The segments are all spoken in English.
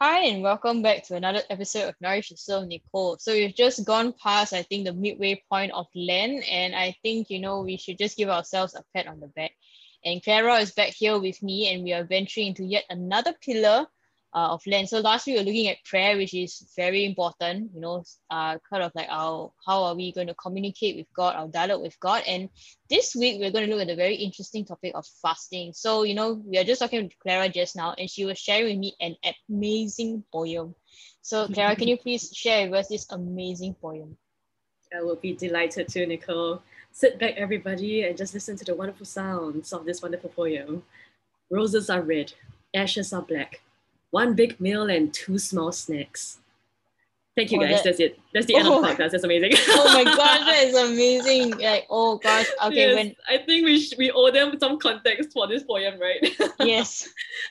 Hi, and welcome back to another episode of Nourish Yourself, Nicole. So we've just gone past, I think, the midway point of Lent, and I think, you know, we should just give ourselves a pat on the back. And Clara is back here with me, and we are venturing into yet another pillar uh, of Lent. So last week we were looking at prayer, which is very important, you know, uh, kind of like our how are we going to communicate with God, our dialogue with God. And this week we're going to look at a very interesting topic of fasting. So, you know, we are just talking to Clara just now, and she was sharing with me an amazing poem. So, Clara, can you please share with us this amazing poem? I will be delighted to, Nicole. Sit back, everybody, and just listen to the wonderful sounds of this wonderful poem. Roses are red, ashes are black, one big meal and two small snacks. Thank you oh, guys. That, That's it. That's the end oh, of the podcast. That's amazing. oh my gosh, that is amazing. Like, oh gosh. Okay, yes, when I think we sh- we owe them some context for this poem, right? yes.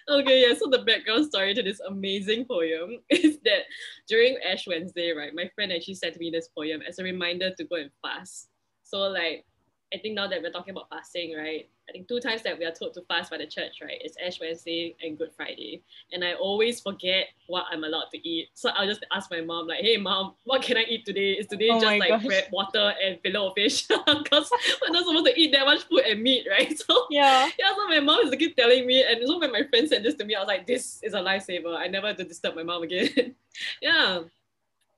okay, yeah. So the background story to this amazing poem is that during Ash Wednesday, right, my friend actually sent me this poem as a reminder to go and fast. So like I think now that we're talking about fasting, right? I think two times that we are told to fast by the church, right? It's Ash Wednesday and Good Friday. And I always forget what I'm allowed to eat. So I'll just ask my mom, like, hey mom, what can I eat today? Is today oh just like gosh. bread, water, and fillet of fish? Because we're not supposed to eat that much food and meat, right? So yeah. Yeah, so my mom is keep telling me, and so when my friend said this to me, I was like, this is a lifesaver. I never have to disturb my mom again. yeah.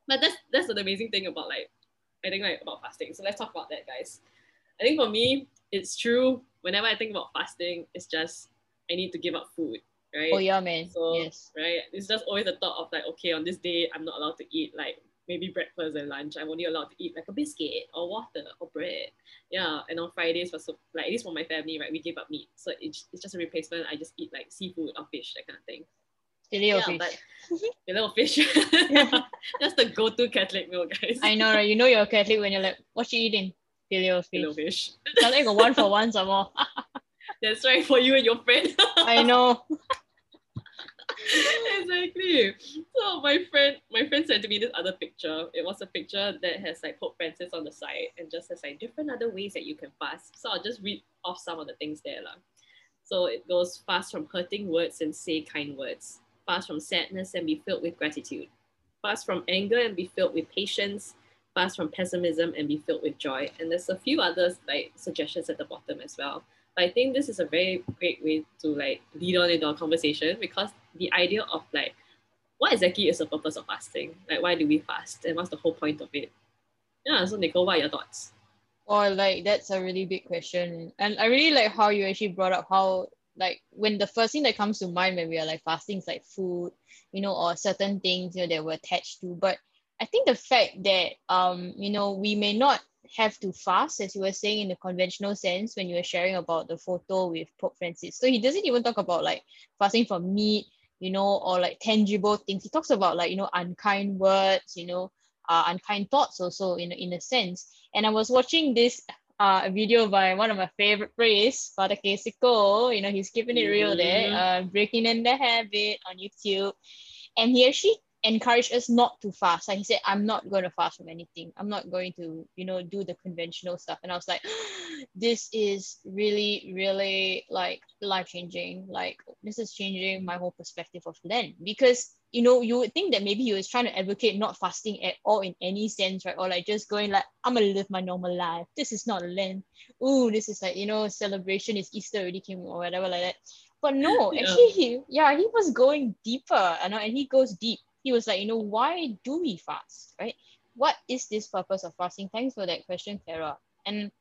But that's that's the amazing thing about like I think like about fasting. So let's talk about that, guys. I think for me, it's true. Whenever I think about fasting, it's just I need to give up food, right? Oh yeah, man. So yes. right, it's just always the thought of like, okay, on this day I'm not allowed to eat like maybe breakfast and lunch. I'm only allowed to eat like a biscuit or water or bread. Yeah, and on Fridays for so like at least for my family, right, we give up meat, so it's, it's just a replacement. I just eat like seafood or fish, that kind of thing. Filet yeah, fish. Of fish. That's the go-to Catholic meal, guys. I know, right? You know you're a Catholic when you're like, what you eating? Filet of fish. Filet fish. Sounds like a one for one some more. That's right for you and your friend. I know. exactly. So my friend, my friend sent to me this other picture. It was a picture that has like Pope Francis on the side and just has like different other ways that you can fast. So I'll just read off some of the things there. La. So it goes fast from hurting words and say kind words. Fast from sadness and be filled with gratitude. Fast from anger and be filled with patience fast from pessimism and be filled with joy. And there's a few others like suggestions at the bottom as well. But I think this is a very great way to like lead on into our conversation because the idea of like what exactly is the purpose of fasting? Like why do we fast and what's the whole point of it? Yeah, so Nicole, what are your thoughts? Oh, like that's a really big question. And I really like how you actually brought up how like when the first thing that comes to mind when we are like fasting is like food, you know, or certain things you know that we're attached to. But I think the fact that um you know we may not have to fast as you were saying in the conventional sense when you were sharing about the photo with Pope Francis. So he doesn't even talk about like fasting from meat, you know, or like tangible things. He talks about like you know unkind words, you know, uh, unkind thoughts also in in a sense. And I was watching this uh, video by one of my favorite priests, Father Casey Cole. You know, he's keeping it real there, mm-hmm. uh, breaking in the habit on YouTube. And he actually encourage us not to fast. Like he said, I'm not going to fast from anything. I'm not going to, you know, do the conventional stuff. And I was like, this is really, really like life changing. Like this is changing my whole perspective of Lent because you know you would think that maybe he was trying to advocate not fasting at all in any sense, right? Or like just going like I'm gonna live my normal life. This is not Lent. Ooh, this is like you know celebration is Easter already came or whatever like that. But no, yeah. actually, he, yeah, he was going deeper, you know, and he goes deep he was like, you know, why do we fast, right? What is this purpose of fasting? Thanks for that question, Clara. And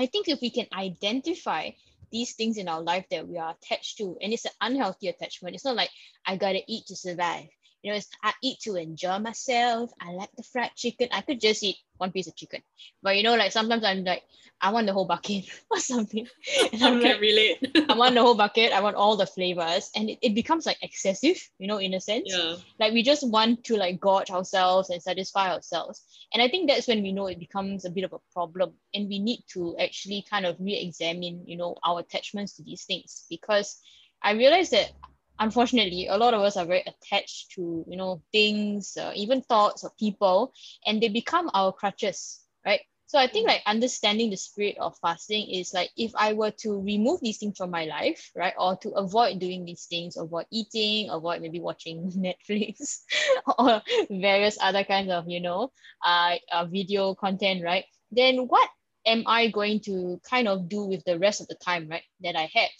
I think if we can identify these things in our life that we are attached to, and it's an unhealthy attachment, it's not like I gotta eat to survive. You know, it's I eat to enjoy myself. I like the fried chicken. I could just eat one piece of chicken. But you know, like sometimes I'm like, I want the whole bucket or something. And I'm I like, relate. I want the whole bucket. I want all the flavors. And it, it becomes like excessive, you know, in a sense. Yeah. Like we just want to like gorge ourselves and satisfy ourselves. And I think that's when we know it becomes a bit of a problem. And we need to actually kind of re-examine, you know, our attachments to these things. Because I realized that unfortunately a lot of us are very attached to you know things uh, even thoughts or people and they become our crutches right So I think like understanding the spirit of fasting is like if I were to remove these things from my life, right, or to avoid doing these things, avoid eating, avoid maybe watching Netflix or various other kinds of you know, uh, uh, video content, right? Then what am I going to kind of do with the rest of the time, right, that I have?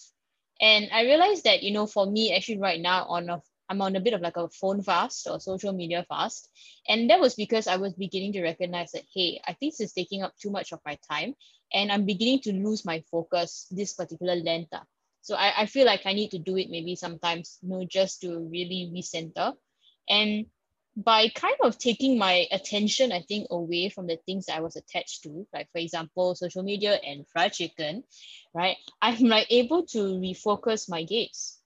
And I realized that you know, for me, actually, right now on a I'm on a bit of like a phone fast or social media fast. And that was because I was beginning to recognize that, hey, I think this is taking up too much of my time and I'm beginning to lose my focus this particular Lent. Ah. So I, I feel like I need to do it maybe sometimes, you know, just to really recenter. And by kind of taking my attention, I think, away from the things I was attached to, like for example, social media and fried chicken, right? I'm like able to refocus my gaze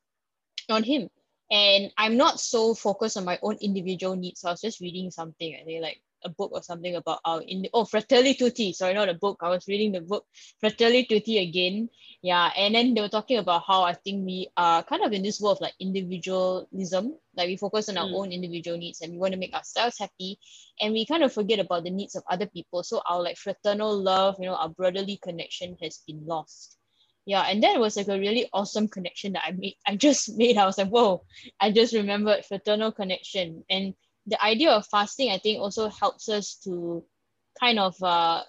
on him and I'm not so focused on my own individual needs. So I was just reading something, I think like a book or something about our in oh Fratelli Tutti. Sorry, not a book. I was reading the book Fratelli Tutti again. Yeah, and then they were talking about how I think we are kind of in this world of like individualism. Like we focus on our mm. own individual needs and we want to make ourselves happy, and we kind of forget about the needs of other people. So our like fraternal love, you know, our brotherly connection has been lost yeah and that was like a really awesome connection that i made i just made i was like whoa i just remembered fraternal connection and the idea of fasting i think also helps us to kind of uh,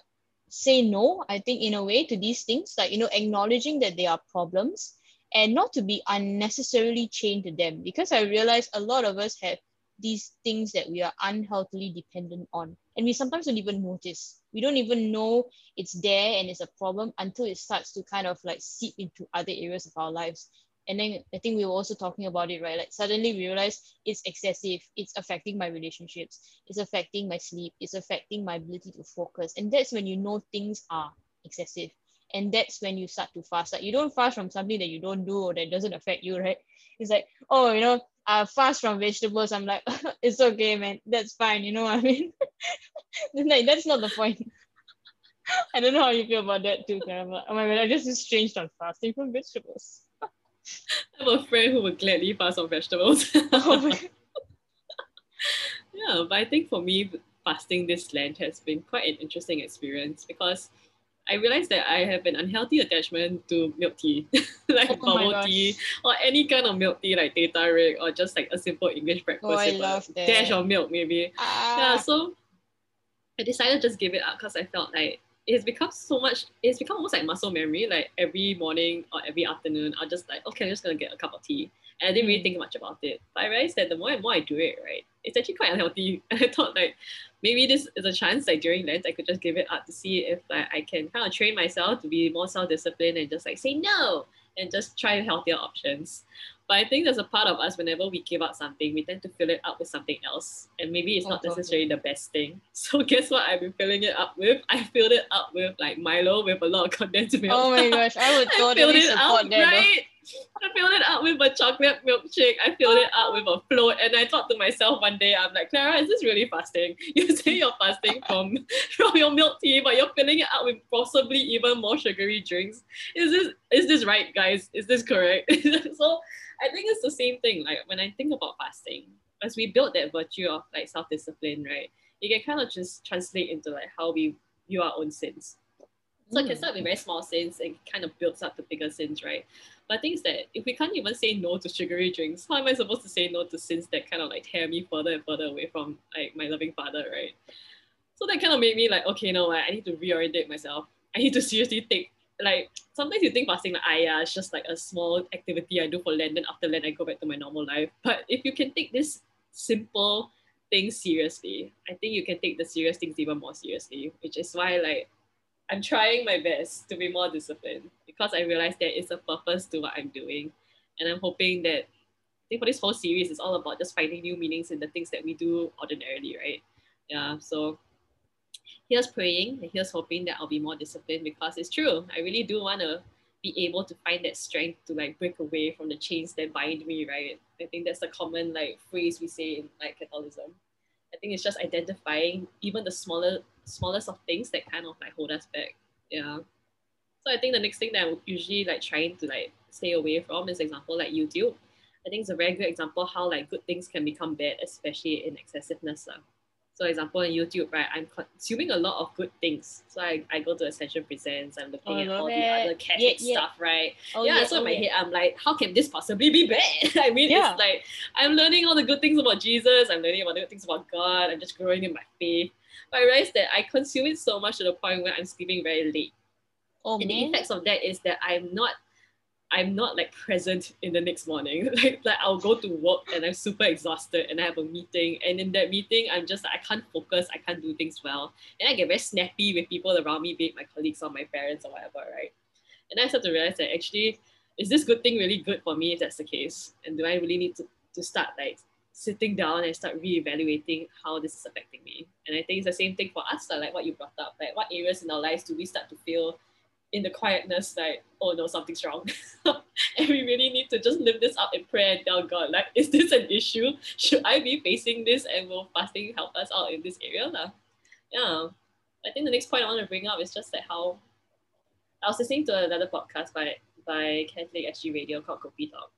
say no i think in a way to these things like you know acknowledging that they are problems and not to be unnecessarily chained to them. Because i realize a lot of us have these things that we are unhealthily dependent on. And we sometimes don't even notice. We don't even know it's there and it's a problem until it starts to kind of like seep into other areas of our lives and then i think we were also talking about it right like suddenly we realize it's excessive it's affecting my relationships it's affecting my sleep it's affecting my ability to focus and that's when you know things are excessive and that's when you start to fast like you don't fast from something that you don't do or that doesn't affect you right it's like oh you know I fast from vegetables, I'm like, it's okay, man. That's fine. You know what I mean? like, that's not the point. I don't know how you feel about that too, Karama. Oh my god, I just estranged on fasting from vegetables. I have a friend who would gladly fast on vegetables. oh yeah, but I think for me, fasting this Lent has been quite an interesting experience because I realized that I have an unhealthy attachment to milk tea, like oh bubble tea or any kind of milk tea, like teh tarik or just like a simple English breakfast oh, with a dash of milk, maybe. Ah. Yeah, so I decided to just give it up because I felt like it's become so much. It's become almost like muscle memory. Like every morning or every afternoon, I'll just like, okay, I'm just gonna get a cup of tea. And I didn't really mm. think much about it. But I realized that the more and more I do it, right, it's actually quite unhealthy. And I thought like maybe this is a chance like during Lent I could just give it up to see if like, I can kind of train myself to be more self-disciplined and just like say no and just try healthier options. But I think there's a part of us whenever we give up something, we tend to fill it up with something else. And maybe it's not necessarily the best thing. So guess what I've been filling it up with? I filled it up with like Milo with a lot of condensed milk. Oh my gosh, I would totally I support up, that. Right? I filled it up with a chocolate milkshake. I filled it up with a float. And I thought to myself one day, I'm like, Clara, is this really fasting? You say you're fasting from, from your milk tea, but you're filling it up with possibly even more sugary drinks. Is this is this right, guys? Is this correct? so I think it's the same thing. Like when I think about fasting, as we build that virtue of like self-discipline, right? You can kind of just translate into like how we view our own sins. So mm. it can start with very small sins and kind of builds up to bigger sins, right? But I think that if we can't even say no to sugary drinks, how am I supposed to say no to sins that kind of like tear me further and further away from like my loving father, right? So that kind of made me like, okay, no, I need to reorientate myself. I need to seriously take like sometimes you think fasting like ah yeah, it's just like a small activity I do for Lent, then after Lent I go back to my normal life. But if you can take this simple thing seriously, I think you can take the serious things even more seriously, which is why like I'm trying my best to be more disciplined because I realize there is a purpose to what I'm doing. And I'm hoping that I think for this whole series it's all about just finding new meanings in the things that we do ordinarily, right? Yeah. So here's praying and here's hoping that I'll be more disciplined because it's true. I really do want to be able to find that strength to like break away from the chains that bind me, right? I think that's a common like phrase we say in like Catholicism. I think it's just identifying even the smaller smallest of things that kind of like hold us back. Yeah. So I think the next thing that I'm usually like trying to like stay away from is example like YouTube. I think it's a very good example how like good things can become bad, especially in excessiveness. Uh. So, example, on YouTube, right, I'm consuming a lot of good things. So, I, I go to Ascension Presents, I'm looking Oh, at all it. the other Catholic Yeah, yeah. stuff, right? Oh, yeah, yeah, so in oh, my head, I'm like, how can this possibly be bad? I mean, it's like I'm learning all the good things about Jesus, I'm learning about the good things about God, I'm just growing in my faith. But I realized that I consume it so much to the point where I'm sleeping very late. Oh and the man. effects of that is that I'm not I'm not like present in the next morning. like, like I'll go to work and I'm super exhausted and I have a meeting. And in that meeting, I'm just like, I can't focus, I can't do things well. And I get very snappy with people around me, be it my colleagues or my parents or whatever, right? And I start to realize that actually, is this good thing really good for me if that's the case? And do I really need to, to start like sitting down and start reevaluating how this is affecting me? And I think it's the same thing for us, like what you brought up. Like what areas in our lives do we start to feel in the quietness like, oh no, something's wrong. and we really need to just lift this up in prayer and tell God, like, is this an issue? Should I be facing this? And will fasting help us out in this area? lah? Yeah. I think the next point I want to bring up is just like how I was listening to another podcast by by Catholic SG Radio called Kopi Talk.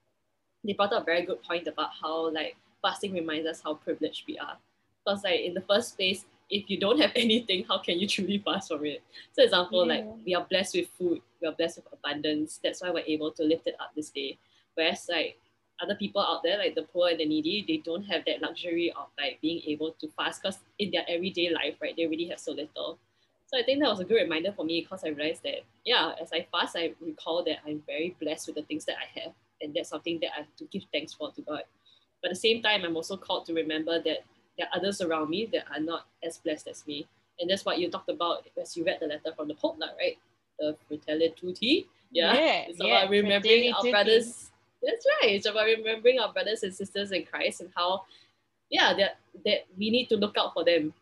They brought up a very good point about how like fasting reminds us how privileged we are. Because like in the first place, if you don't have anything, how can you truly fast from it? So example, like we are blessed with food, we are blessed with abundance. That's why we're able to lift it up this day. Whereas like other people out there, like the poor and the needy, they don't have that luxury of like being able to fast because in their everyday life, right, they really have so little. So I think that was a good reminder for me because I realized that, yeah, as I fast, I recall that I'm very blessed with the things that I have. And that's something that I have to give thanks for to God. But at the same time, I'm also called to remember that there are others around me that are not as blessed as me. And that's what you talked about as you read the letter from the Pope, right? The Fratelli Tutti. Yeah. Yeah, It's yeah, about remembering our brothers. That's right. It's about remembering our brothers and sisters in Christ and how, yeah, that that we need to look out for them.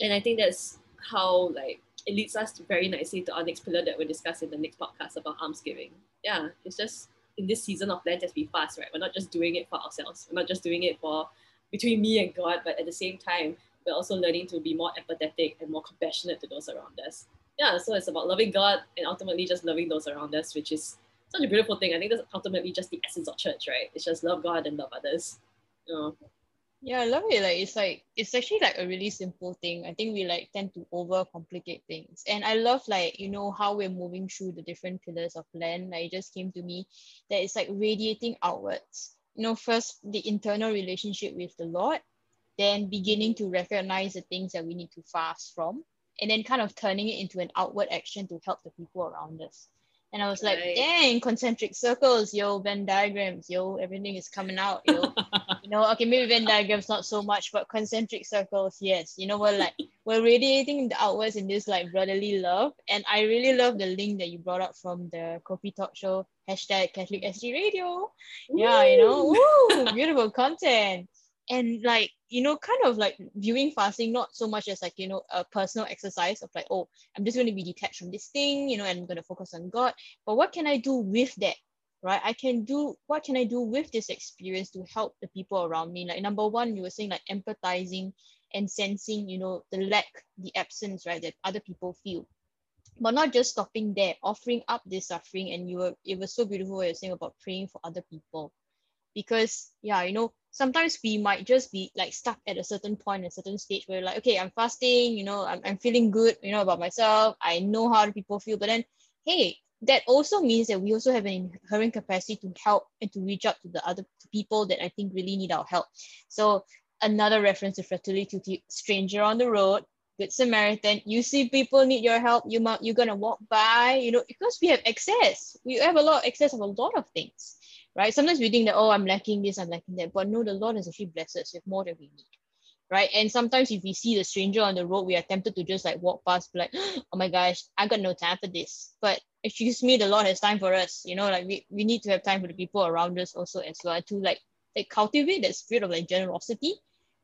And I think that's how like it leads us very nicely to our next pillar that we'll discuss in the next podcast about almsgiving. Yeah, it's just in this season of Lent as we fast, right? We're not just doing it for ourselves. We're not just doing it for between me and God, but at the same time, we're also learning to be more empathetic and more compassionate to those around us. Yeah, so it's about loving God and ultimately just loving those around us, which is such a beautiful thing. I think that's ultimately just the essence of church, right? It's just love God and love others. You know? Yeah, I love it. Like it's like it's actually like a really simple thing. I think we like tend to overcomplicate things. And I love like, you know, how we're moving through the different pillars of Lent. Like it just came to me that it's like radiating outwards. You know, first the internal relationship with the Lord, then beginning to recognize the things that we need to fast from, and then kind of turning it into an outward action to help the people around us. And I was like, Right. dang, concentric circles, yo, Venn diagrams, yo, everything is coming out, yo you know, okay, maybe Venn diagrams not so much, but concentric circles, yes. You know, we're like we're radiating the outwards in this like brotherly love. And I really love the link that you brought up from the Coffee Talk Show hashtag Catholic SG Radio. Yeah, you know, woo, beautiful content. And like, you know, kind of like viewing fasting not so much as like, you know, a personal exercise of like, oh, I'm just going to be detached from this thing, you know, and I'm going to focus on God. But what can I do with that? right i can do what can i do with this experience to help the people around me like number one you were saying like empathizing and sensing you know the lack the absence right that other people feel but not just stopping there offering up this suffering and you were it was so beautiful what you're saying about praying for other people because yeah you know sometimes we might just be like stuck at a certain point a certain stage where like okay i'm fasting you know I'm, I'm feeling good you know about myself i know how people feel but then hey that also means that we also have an inherent capacity to help and to reach out to the other people that I think really need our help. So another reference to Tutti, stranger on the road, good Samaritan. You see people need your help, you might you're gonna walk by, you know, because we have access. We have a lot of access of a lot of things, right? Sometimes we think that oh, I'm lacking this, I'm lacking that, but no, the Lord has actually blessed us with more than we need right? And sometimes if we see the stranger on the road, we are tempted to just like walk past, be like, oh my gosh, I got no time for this. But excuse me, the Lord has time for us. You know, like we, we need to have time for the people around us also as well to like like cultivate that spirit of like generosity.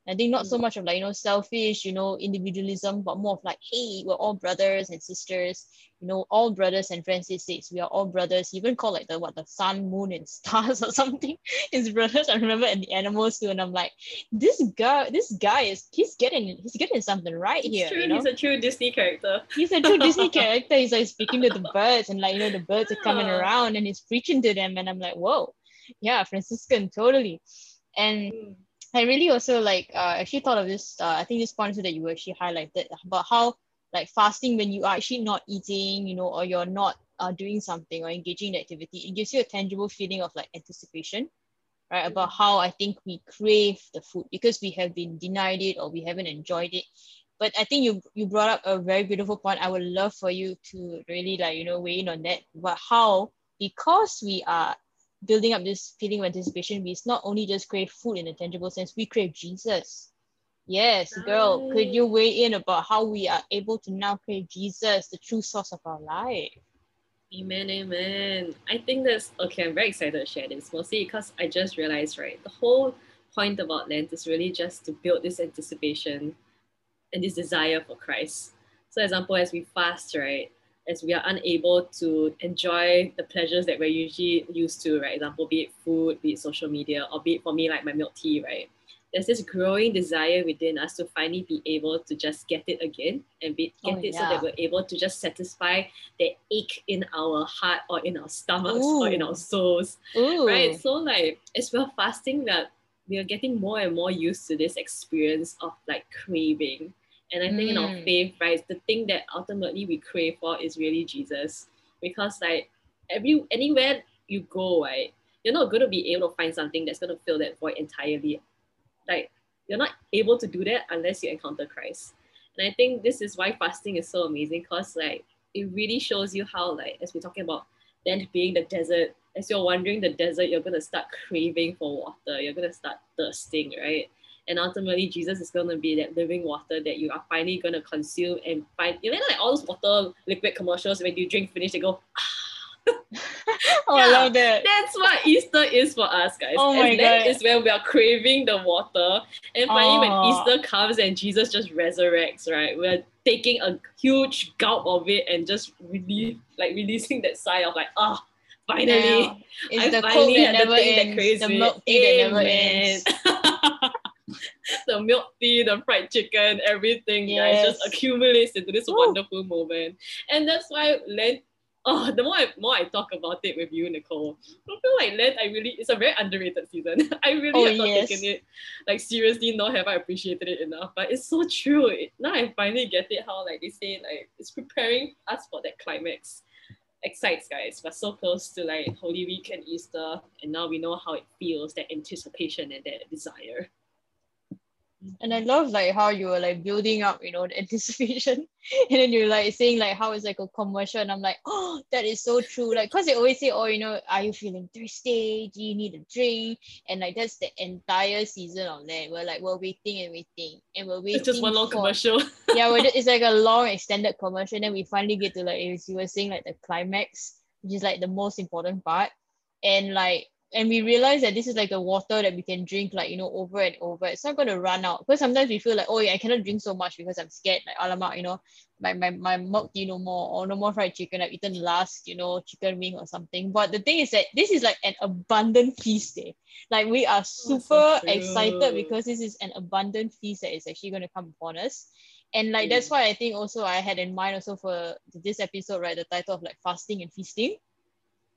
I think not so much of like, you know, selfish, you know, individualism, but more of like, hey, we're all brothers and sisters, you know, all brothers and Francis says we are all brothers. He even called like the what the sun, moon, and stars or something. His brothers, I remember, and the animals too. And I'm like, this guy, this guy is he's getting he's getting something right It's here. true, You know, he's a true Disney character. he's a true Disney character. He's like speaking to the birds, and like you know, the birds are coming around, and he's preaching to them, and I'm like, whoa, yeah, Franciscan, totally. And Mm. I really also like uh, actually thought of this. Uh, I think this point that you actually highlighted about how like fasting when you are actually not eating, you know, or you're not uh, doing something or engaging in activity, it gives you a tangible feeling of like anticipation, right? About how I think we crave the food because we have been denied it or we haven't enjoyed it. But I think you you brought up a very beautiful point. I would love for you to really like you know weigh in on that. But how because we are building up this feeling of anticipation, we not only just crave food in a tangible sense, we crave Jesus. Yes, girl, could you weigh in about how we are able to now crave Jesus, the true source of our life? Amen, amen. I think that's okay. I'm very excited to share this, mostly because I just realized, right, the whole point about Lent is really just to build this anticipation and this desire for Christ. So, example, as we fast, right, as we are unable to enjoy the pleasures that we're usually used to, right? Example, be it food, be it social media, or be it for me like my milk tea, right? There's this growing desire within us to finally be able to just get it again and be, oh, get oh, it yeah. so that we're able to just satisfy the ache in our heart or in our stomachs Ooh. or in our souls, Ooh. right? So like as we're fasting, that we are getting more and more used to this experience of like craving and I think mm. in our mm. faith, right, the thing that ultimately we crave for is really Jesus. Because like every anywhere you go, right, you're not going to be able to find something that's going to fill that void entirely. Like you're not able to do that unless you encounter Christ. And I think this is why fasting is so amazing because like it really shows you how like as we're talking about then being the desert, as you're wandering the desert, you're gonna start craving for water. You're gonna start thirsting, right? And ultimately, Jesus is going to be that living water that you are finally going to consume and find. You know, like all those water liquid commercials, when you drink finish, they go, ah. oh, yeah, I love that. That's what Easter is for us, guys. Oh my and God. that is when we are craving the water. And finally, oh. when Easter comes and Jesus just resurrects, right? We're taking a huge gulp of it and just release, like releasing that sigh of like, ah, oh, finally. Yeah. It's I the finally had the thing ends, that craves the milk tea that never ends. the milk tea, the fried chicken, everything, yes. guys, just accumulates into this Woo. wonderful moment. And that's why Lent, oh, the more I, more I talk about it with you, Nicole, I feel like Lent, I really, it's a very underrated season. I really oh, have not yes. taken it like seriously, nor have I appreciated it enough. But it's so true. It, now I finally get it how like they say like it's preparing us for that climax excites guys we're so close to like holy week and easter and now we know how it feels that anticipation and that desire and I love like how you were like building up, you know, the anticipation. and then you're like saying like how it's like a commercial. And I'm like, oh, that is so true. Like, cause they always say, oh, you know, are you feeling thirsty? Do you need a drink? And like that's the entire season of that. We're like, we're waiting and waiting. And we're waiting. It's just one long for, commercial. yeah, we're just, it's like a long extended commercial. And then we finally get to like as you were saying, like the climax, which is like the most important part. And like and we realize that this is like a water that we can drink like you know over and over. It's not going to run out. Because sometimes we feel like oh yeah I cannot drink so much because I'm scared like alamak! you know my, my, my milk tea no more or no more fried chicken. I've eaten last you know chicken wing or something. But the thing is that this is like an abundant feast day like we are super so excited because this is an abundant feast that is actually going to come upon us. And like mm. that's why I think also I had in mind also for this episode right the title of like fasting and feasting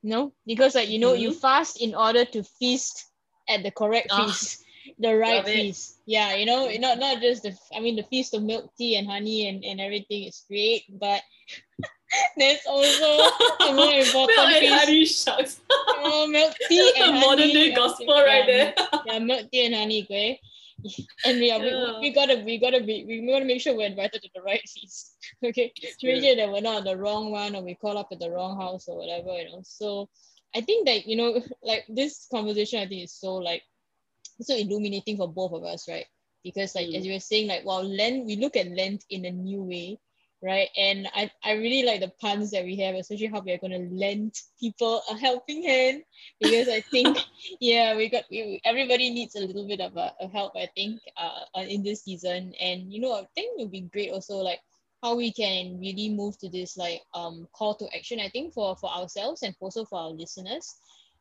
no, because like you know, mm-hmm. you fast in order to feast at the correct oh, feast, the right feast. Yeah, you know, not not just the. I mean, the feast of milk tea and honey and, and everything is great, but there's also a more important milk feast. and honey shucks. oh, milk tea and the modern day gospel right there. yeah, milk tea and honey, okay and yeah. we, we gotta we gotta be we gotta make sure we're invited to the right feast okay to make sure that we're not on the wrong one or we call up at the wrong house or whatever you know so i think that you know like this conversation i think is so like so illuminating for both of us right because like mm. as you were saying like well lent we look at lent in a new way right? And I, I really like the puns that we have, especially how we are going to lend people a helping hand because I think, yeah, we got we, everybody needs a little bit of a, a help, I think, uh, in this season. And you know, I think it would be great also like how we can really move to this like um call to action. I think for for ourselves and also for our listeners.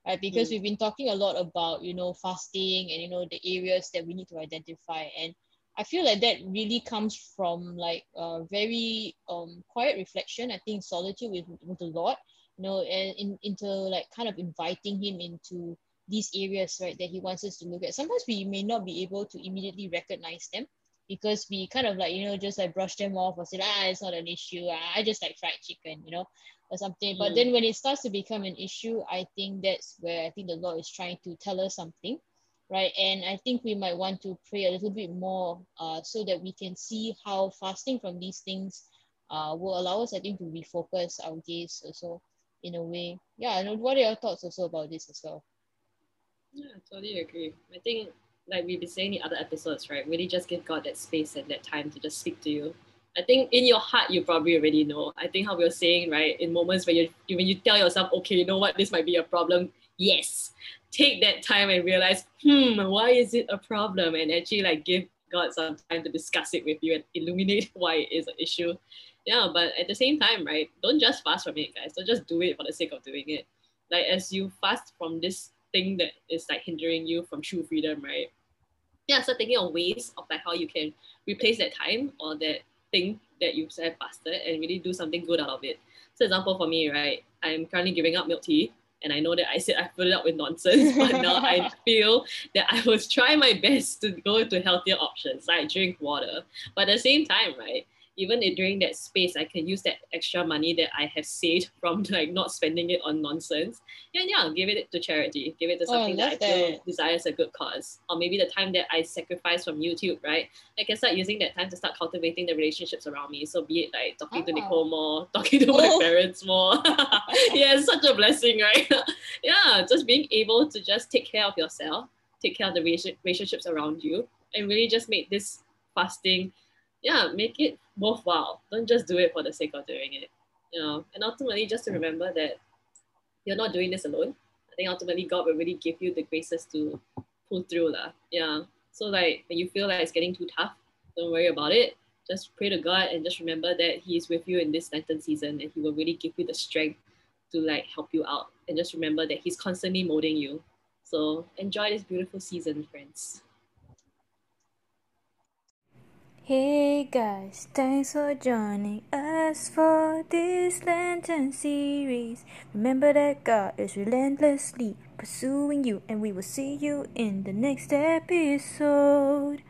Right, because mm. we've been talking a lot about you know fasting and you know the areas that we need to identify and I feel like that really comes from like a very um quiet reflection. I think solitude with, with the Lord, you know, and in, into like kind of inviting him into these areas, right, that he wants us to look at. Sometimes we may not be able to immediately recognize them because we kind of like, you know, just like brush them off or say, ah, it's not an issue. Ah, I just like fried chicken, you know, or something. But Mm. then when it starts to become an issue, I think that's where I think the Lord is trying to tell us something, right? And I think we might want to pray a little bit more uh, so that we can see how fasting from these things uh, will allow us, I think, to refocus our gaze also in a way. Yeah, and what are your thoughts also about this as well? Yeah, I totally agree. I think, like we've been saying in other episodes, right? Really just give God that space and that time to just speak to you. I think in your heart, you probably already know. I think how we were saying, right? In moments when you when you tell yourself, okay, you know what, this might be a problem. Yes, take that time and realize, hmm, why is it a problem? And actually, like, give God some time to discuss it with you and illuminate why it is an issue. Yeah, but at the same time, right? Don't just fast from it, guys. Don't just do it for the sake of doing it. Like as you fast from this thing that is like hindering you from true freedom, right? Yeah, start thinking of ways of like how you can replace that time or that thing that you have fasted and really do something good out of it. So example for me, right? I'm currently giving up milk tea. And I know that I said I filled it up with nonsense, but now I feel that I was trying my best to go to healthier options, like drink water. But at the same time, right, even if during that space, I can use that extra money that I have saved from like not spending it on nonsense. Yeah, yeah, give it to charity. Give it to Oh, I something that I feel that. desires a good cause. Or maybe the time that I sacrifice from YouTube, right? I can start using that time to start cultivating the relationships around me. So be it like talking to Ah. Nicole more, talking to my Oh. parents more. yeah, it's such a blessing, right? yeah, just being able to just take care of yourself, take care of the relation- relationships around you, and really just make this fasting, yeah, make it worthwhile. Don't just do it for the sake of doing it. You know, and ultimately just to remember that you're not doing this alone. I think ultimately God will really give you the graces to pull through. lah. Yeah. So like when you feel like it's getting too tough, don't worry about it. Just pray to God and just remember that He is with you in this Lenten season and He will really give you the strength to like help you out. And just remember that He's constantly molding you. So enjoy this beautiful season, friends. Hey guys, thanks for joining us for this Lenten series. Remember that God is relentlessly pursuing you, and we will see you in the next episode.